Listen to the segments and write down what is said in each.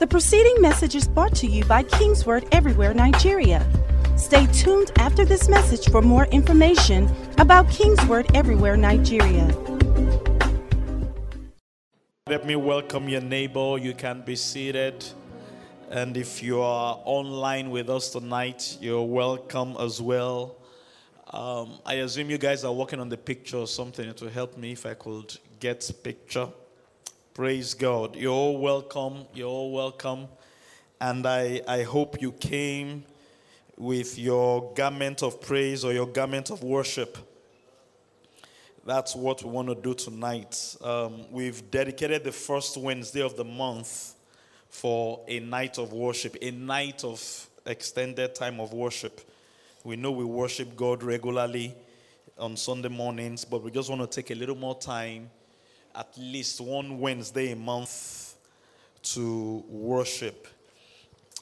The preceding message is brought to you by Kingsword Everywhere Nigeria. Stay tuned after this message for more information about Kingsword Everywhere Nigeria. Let me welcome your neighbor. You can be seated. And if you are online with us tonight, you're welcome as well. Um, I assume you guys are working on the picture or something to help me if I could get picture. Praise God. You're all welcome. You're all welcome. And I, I hope you came with your garment of praise or your garment of worship. That's what we want to do tonight. Um, we've dedicated the first Wednesday of the month for a night of worship, a night of extended time of worship. We know we worship God regularly on Sunday mornings, but we just want to take a little more time at least one Wednesday a month to worship.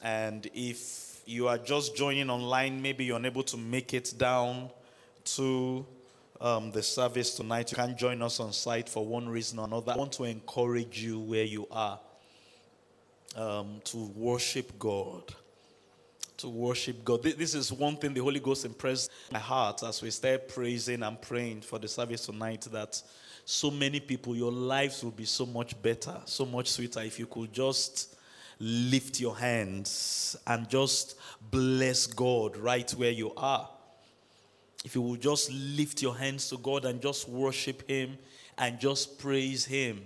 And if you are just joining online, maybe you're unable to make it down to um, the service tonight, you can't join us on site for one reason or another. I want to encourage you where you are um, to worship God. To worship God. This is one thing the Holy Ghost impressed my heart as we start praising and praying for the service tonight that so many people, your lives will be so much better, so much sweeter if you could just lift your hands and just bless God right where you are. If you will just lift your hands to God and just worship Him and just praise Him,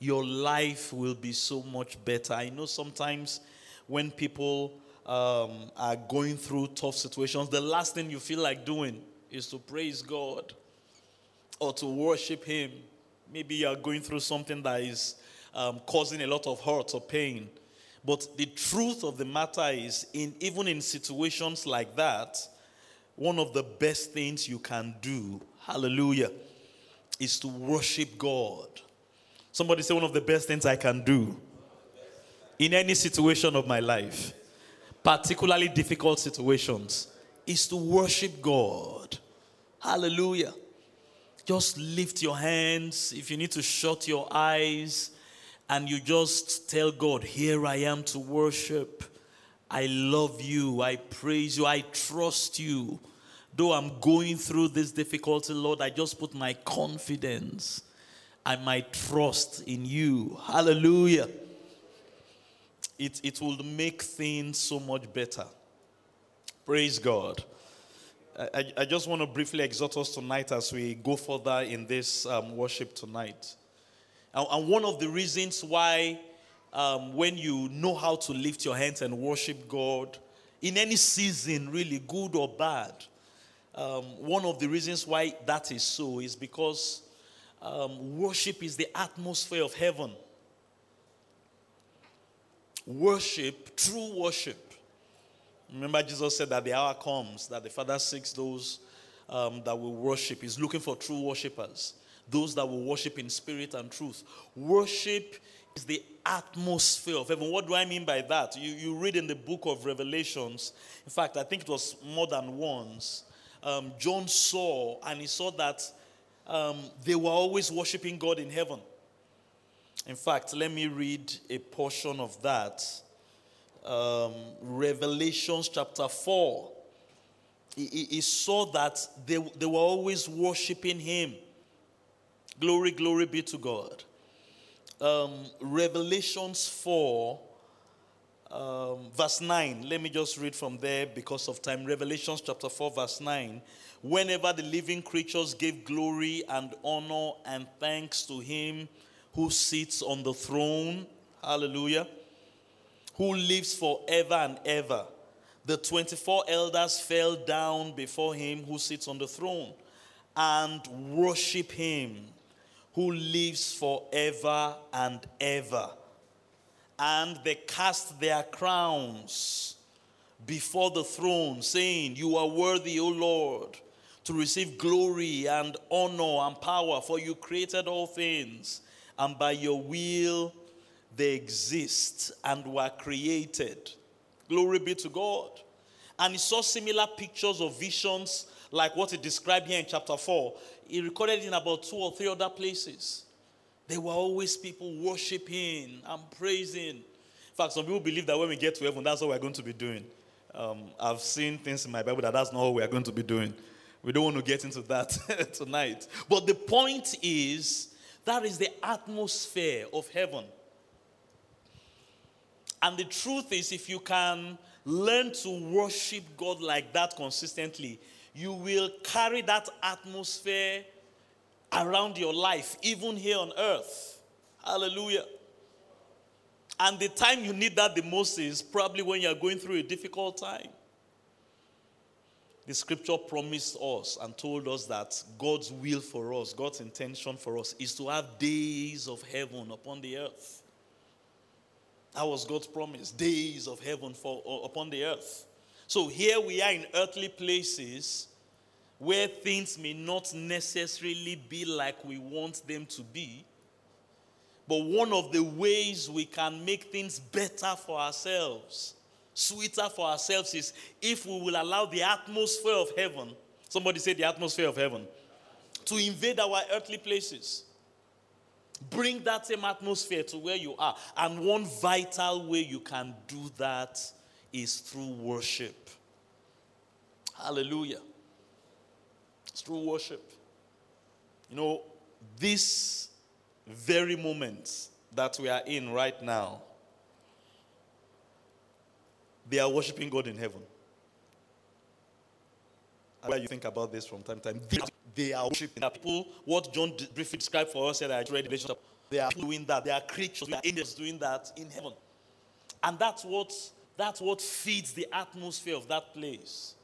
your life will be so much better. I know sometimes when people um, are going through tough situations, the last thing you feel like doing is to praise God or to worship Him. Maybe you are going through something that is um, causing a lot of hurt or pain. But the truth of the matter is, in, even in situations like that, one of the best things you can do, hallelujah, is to worship God. Somebody say, one of the best things I can do in any situation of my life, particularly difficult situations, is to worship God. Hallelujah. Just lift your hands. If you need to shut your eyes and you just tell God, Here I am to worship. I love you. I praise you. I trust you. Though I'm going through this difficulty, Lord, I just put my confidence and my trust in you. Hallelujah. It, it will make things so much better. Praise God. I, I just want to briefly exhort us tonight as we go further in this um, worship tonight. And, and, one of the reasons why, um, when you know how to lift your hands and worship God in any season, really good or bad, um, one of the reasons why that is so is because um, worship is the atmosphere of heaven. Worship, true worship, Remember, Jesus said that the hour comes that the Father seeks those um, that will worship. He's looking for true worshippers, those that will worship in spirit and truth. Worship is the atmosphere of heaven. What do I mean by that? You, you read in the book of Revelations, in fact, I think it was more than once. Um, John saw, and he saw that um, they were always worshiping God in heaven. In fact, let me read a portion of that um, Revelations chapter 4, he, he, saw that they, they were always worshiping him. Glory, glory be to God. Um, Revelations 4, um, verse 9. Let me just read from there because of time. Revelations chapter 4, verse 9. Whenever the living creatures gave glory and honor and thanks to him who sits on the throne. Hallelujah who lives forever and ever. The 24 elders fell down before him who sits on the throne and worship him who lives forever and ever. And they cast their crowns before the throne, saying, You are worthy, O Lord, to receive glory and honor and power, for you created all things, and by your will they exist and were created. Glory be to God. And he saw similar pictures or visions like what he described here in chapter 4. He recorded in about two or three other places. There were always people worshiping and praising. In fact, some people believe that when we get to heaven, that's what we're going to be doing. Um, I've seen things in my Bible that that's not what we are going to be doing. We don't want to get into that tonight. But the point is, that is the atmosphere of heaven. And the truth is, if you can learn to worship God like that consistently, you will carry that atmosphere around your life, even here on earth. Hallelujah. And the time you need that the most is probably when you're going through a difficult time. The scripture promised us and told us that God's will for us, God's intention for us, is to have days of heaven upon the earth. That was God's promise days of heaven for, uh, upon the earth. So here we are in earthly places where things may not necessarily be like we want them to be. But one of the ways we can make things better for ourselves, sweeter for ourselves, is if we will allow the atmosphere of heaven, somebody say the atmosphere of heaven, to invade our earthly places. Bring that same atmosphere to where you are. And one vital way you can do that is through worship. Hallelujah. It's through worship. You know, this very moment that we are in right now, they are worshiping God in heaven. Where you think about this from time to time, they are worshiping people. What John briefly described for us said I read relationship. They are doing that. They are creatures. They are angels doing that in heaven, and that's what that's what feeds the atmosphere of that place.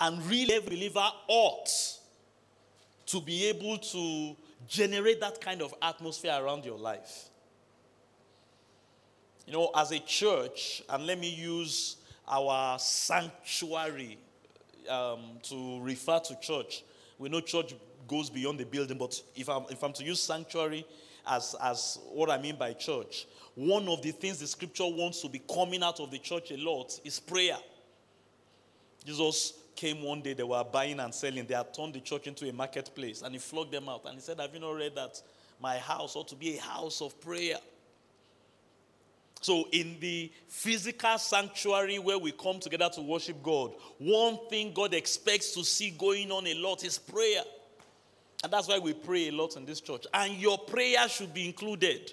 And really, every believer ought to be able to generate that kind of atmosphere around your life. You know, as a church, and let me use our sanctuary um, to refer to church. We know church goes beyond the building, but if I'm, if I'm to use sanctuary as, as what I mean by church, one of the things the scripture wants to be coming out of the church a lot is prayer. Jesus came one day, they were buying and selling. They had turned the church into a marketplace and he flogged them out. And he said, Have you not read that my house ought to be a house of prayer? So, in the physical sanctuary where we come together to worship God, one thing God expects to see going on a lot is prayer. And that's why we pray a lot in this church. And your prayer should be included.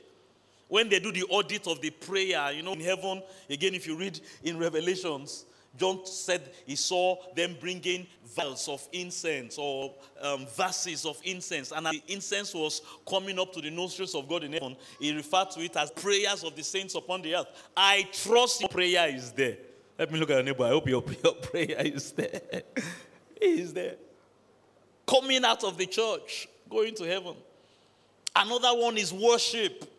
When they do the audit of the prayer, you know, in heaven, again, if you read in Revelations, John said he saw them bringing vials of incense or um, vases of incense, and the incense was coming up to the nostrils of God in heaven. He referred to it as prayers of the saints upon the earth. I trust your prayer is there. Let me look at your neighbor. I hope your, your prayer is there. there. Coming out of the church, going to heaven. Another one is worship.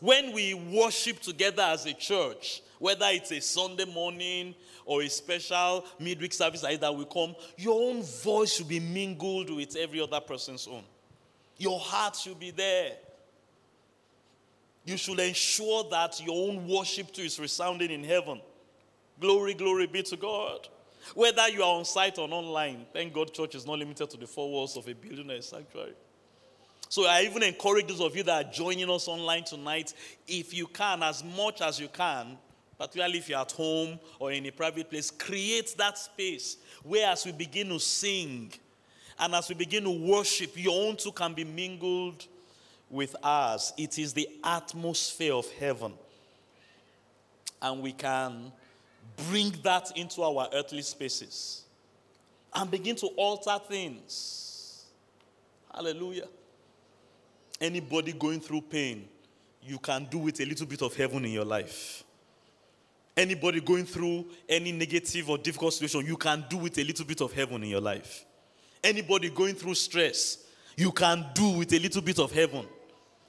When we worship together as a church, whether it's a Sunday morning or a special midweek service that we come, your own voice should be mingled with every other person's own. Your heart should be there. You should ensure that your own worship too is resounding in heaven. Glory, glory be to God. Whether you are on site or online, thank God church is not limited to the four walls of a building or a sanctuary. So I even encourage those of you that are joining us online tonight, if you can, as much as you can, particularly if you're at home or in a private place, create that space where as we begin to sing and as we begin to worship, your own too can be mingled with ours. It is the atmosphere of heaven. And we can bring that into our earthly spaces and begin to alter things. Hallelujah. Anybody going through pain, you can do with a little bit of heaven in your life. Anybody going through any negative or difficult situation, you can do with a little bit of heaven in your life. Anybody going through stress, you can do with a little bit of heaven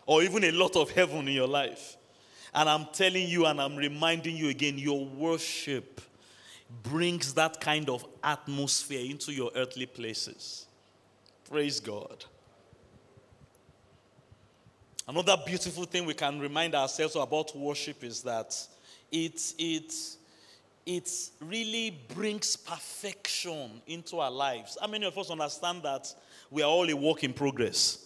or even a lot of heaven in your life. And I'm telling you and I'm reminding you again your worship brings that kind of atmosphere into your earthly places. Praise God. Another beautiful thing we can remind ourselves about worship is that it, it, it really brings perfection into our lives. How many of us understand that we are all a work in progress?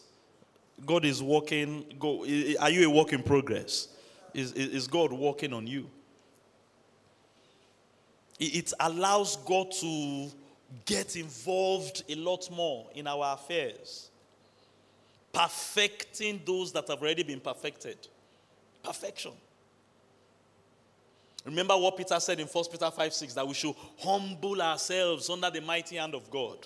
God is working. Go, are you a work in progress? is, is God working on you. It allows God to get involved a lot more in our affairs, perfecting those that have already been perfected. Perfection. Remember what Peter said in 1 Peter 5 6 that we should humble ourselves under the mighty hand of God,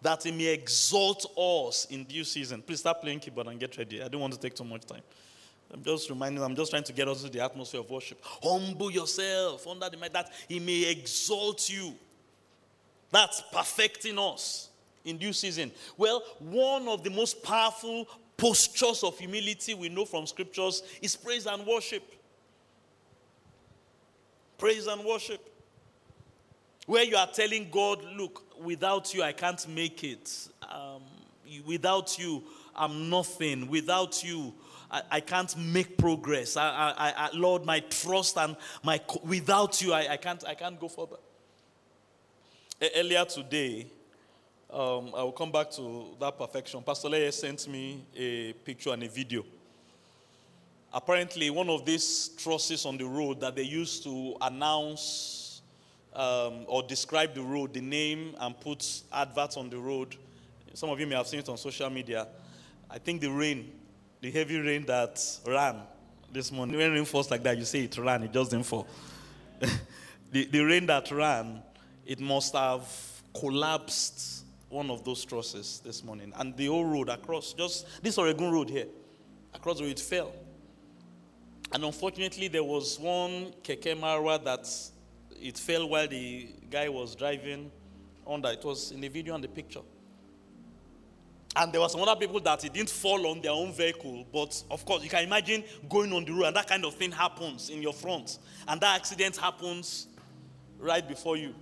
that He may exalt us in due season. Please start playing keyboard and get ready. I don't want to take too much time. I'm just reminding, I'm just trying to get us to the atmosphere of worship. Humble yourself under the might that He may exalt you. That's perfecting us in due season. Well, one of the most powerful postures of humility we know from scriptures is praise and worship. Praise and worship. Where you are telling God, look, without you, I can't make it. Um, without you, I'm nothing. Without you, I, I can't make progress. I, I, I, Lord, my trust and my without you, I, I can't I can't go further. Earlier today, um, I will come back to that perfection. Pastor Leia sent me a picture and a video apparently one of these trusses on the road that they used to announce um, or describe the road, the name, and put adverts on the road. Some of you may have seen it on social media. I think the rain, the heavy rain that ran this morning, when rain falls like that, you say it ran, it just didn't fall. the, the rain that ran, it must have collapsed one of those trusses this morning. And the whole road across, just this Oregun road here, across road, it fell. And unfortunately, there was one Keke Marwa that it fell while the guy was driving under. It was in the video and the picture. And there were some other people that it didn't fall on their own vehicle. But of course, you can imagine going on the road and that kind of thing happens in your front. And that accident happens right before you.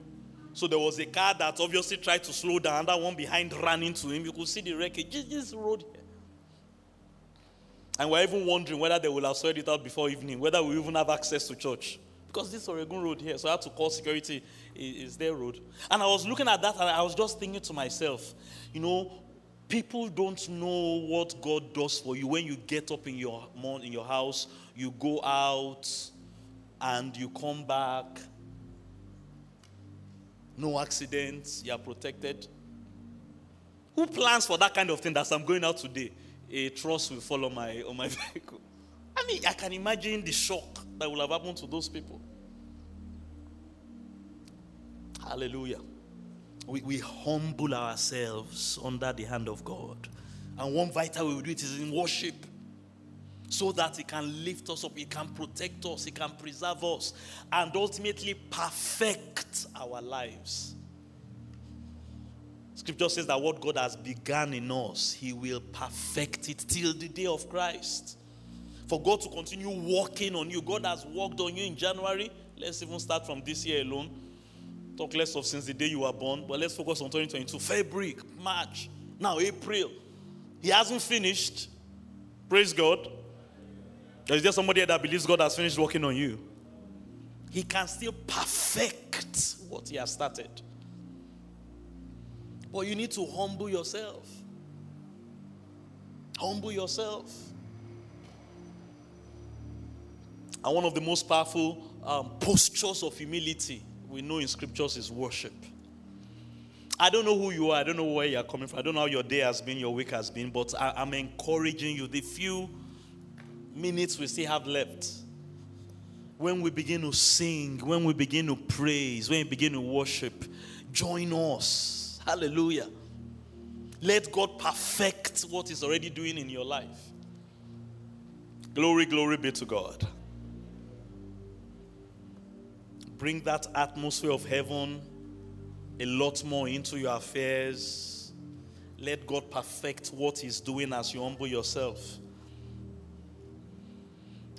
So there was a car that obviously tried to slow down. That one behind ran into him. You could see the wreckage. This road here. And we're even wondering whether they will have sorted it out before evening, whether we even have access to church. Because this Oregun road here, so I had to call security, is their road. And I was looking at that and I was just thinking to myself, you know, people don't know what God does for you when you get up in your in your house, you go out, and you come back. No accidents, you are protected. Who plans for that kind of thing that I'm going out today? A truss will fall on my, on my vehicle. I mean, I can imagine the shock that will have happened to those people. Hallelujah. We, we humble ourselves under the hand of God. And one vital way we do it is in worship. So that He can lift us up, He can protect us, He can preserve us, and ultimately perfect our lives. Scripture says that what God has begun in us, He will perfect it till the day of Christ. For God to continue working on you, God has worked on you in January. Let's even start from this year alone. Talk less of since the day you were born, but let's focus on 2022. February, March, now April. He hasn't finished. Praise God. Is there somebody here that believes God has finished working on you? He can still perfect what He has started. But you need to humble yourself. Humble yourself. And one of the most powerful um, postures of humility we know in scriptures is worship. I don't know who you are. I don't know where you are coming from. I don't know how your day has been, your week has been, but I, am encouraging you. The few minutes we still have left, when we begin to sing, when we begin to praise, when we begin to worship, join us Hallelujah. Let God perfect what He's already doing in your life. Glory, glory be to God. Bring that atmosphere of heaven a lot more into your affairs. Let God perfect what He's doing as you humble yourself.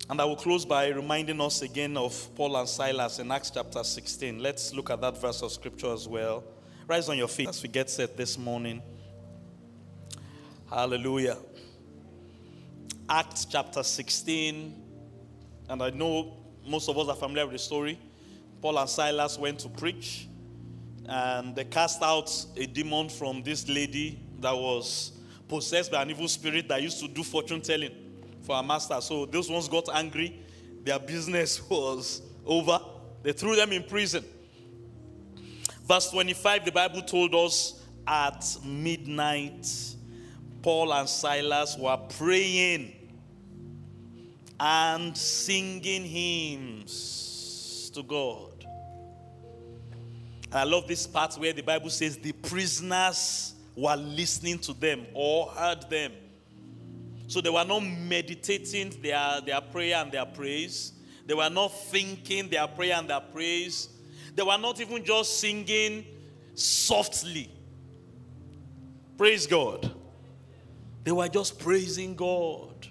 And I will close by reminding us again of Paul and Silas in Acts chapter 16. Let's look at that verse of scripture as well. Rise on your feet as we get set this morning. Hallelujah. Acts chapter 16. And I know most of us are familiar with the story. Paul and Silas went to preach, and they cast out a demon from this lady that was possessed by an evil spirit that used to do fortune telling for her master. So those ones got angry. Their business was over. They threw them in prison. Verse 25, the Bible told us at midnight, Paul and Silas were praying and singing hymns to God. And I love this part where the Bible says the prisoners were listening to them or heard them. So they were not meditating their, their prayer and their praise. They were not thinking their prayer and their praise. They were not even just singing softly. Praise God. They were just praising God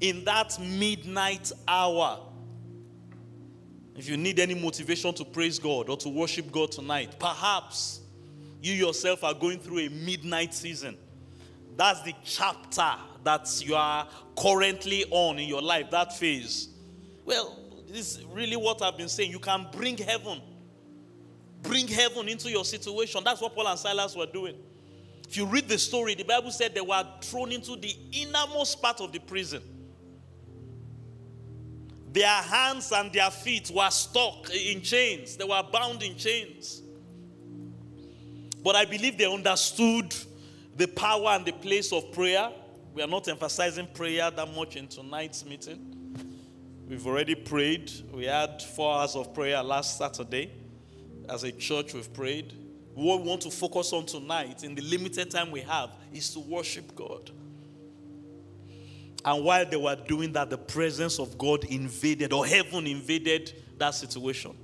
in that midnight hour. If you need any motivation to praise God or to worship God tonight, perhaps you yourself are going through a midnight season. That's the chapter that you are currently on in your life, that phase. Well, this is really what I've been saying. You can bring heaven bring heaven into your situation. That's what Paul and Silas were doing. If you read the story, the Bible said they were thrown into the innermost part of the prison. Their hands and their feet were stuck in chains, they were bound in chains. But I believe they understood the power and the place of prayer. We are not emphasizing prayer that much in tonight's meeting. We've already prayed. We had four hours of prayer last Saturday as a church, we've prayed. What we want to focus on tonight, in the limited time we have, is to worship God. And while they were doing that, the presence of God invaded, or heaven invaded that situation.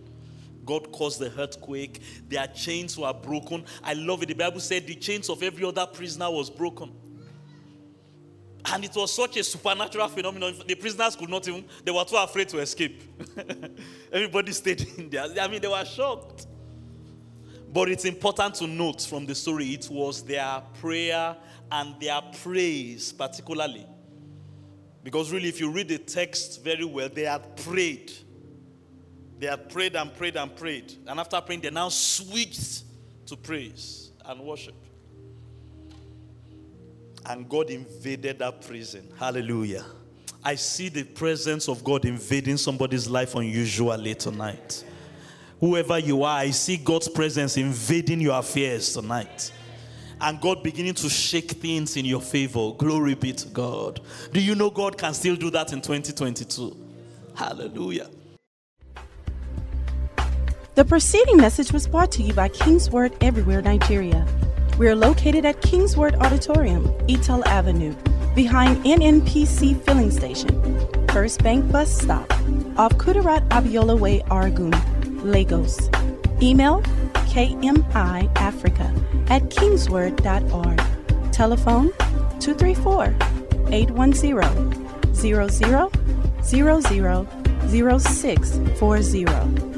God caused the earthquake. Their chains were broken. I love it. The Bible said the chains of every other prisoner was broken. And it was such a supernatural phenomenon. The prisoners could not even, they were too afraid to escape. Everybody stayed in there. I mean, they were shocked. But it's important to note from the story, it was their prayer and their praise, particularly. Because really, if you read the text very well, they had prayed. They had prayed and prayed and prayed. And after praying, they now switched to praise and worship. And God invaded that prison. Hallelujah. I see the presence of God invading somebody's life unusually tonight. Whoever you are, I see God's presence invading your affairs tonight. And God beginning to shake things in your favor. Glory be to God. Do you know God can still do that in 2022? Hallelujah. The preceding message was brought to you by King's Word Everywhere, Nigeria. We are located at King's Word Auditorium, Etel Avenue, behind NNPC Filling Station, First Bank Bus Stop, off Kudirat Abiola Way, Oregun. Lagos. Email kmiafrica at kingsword.org. Telephone 234 810 0000 0640.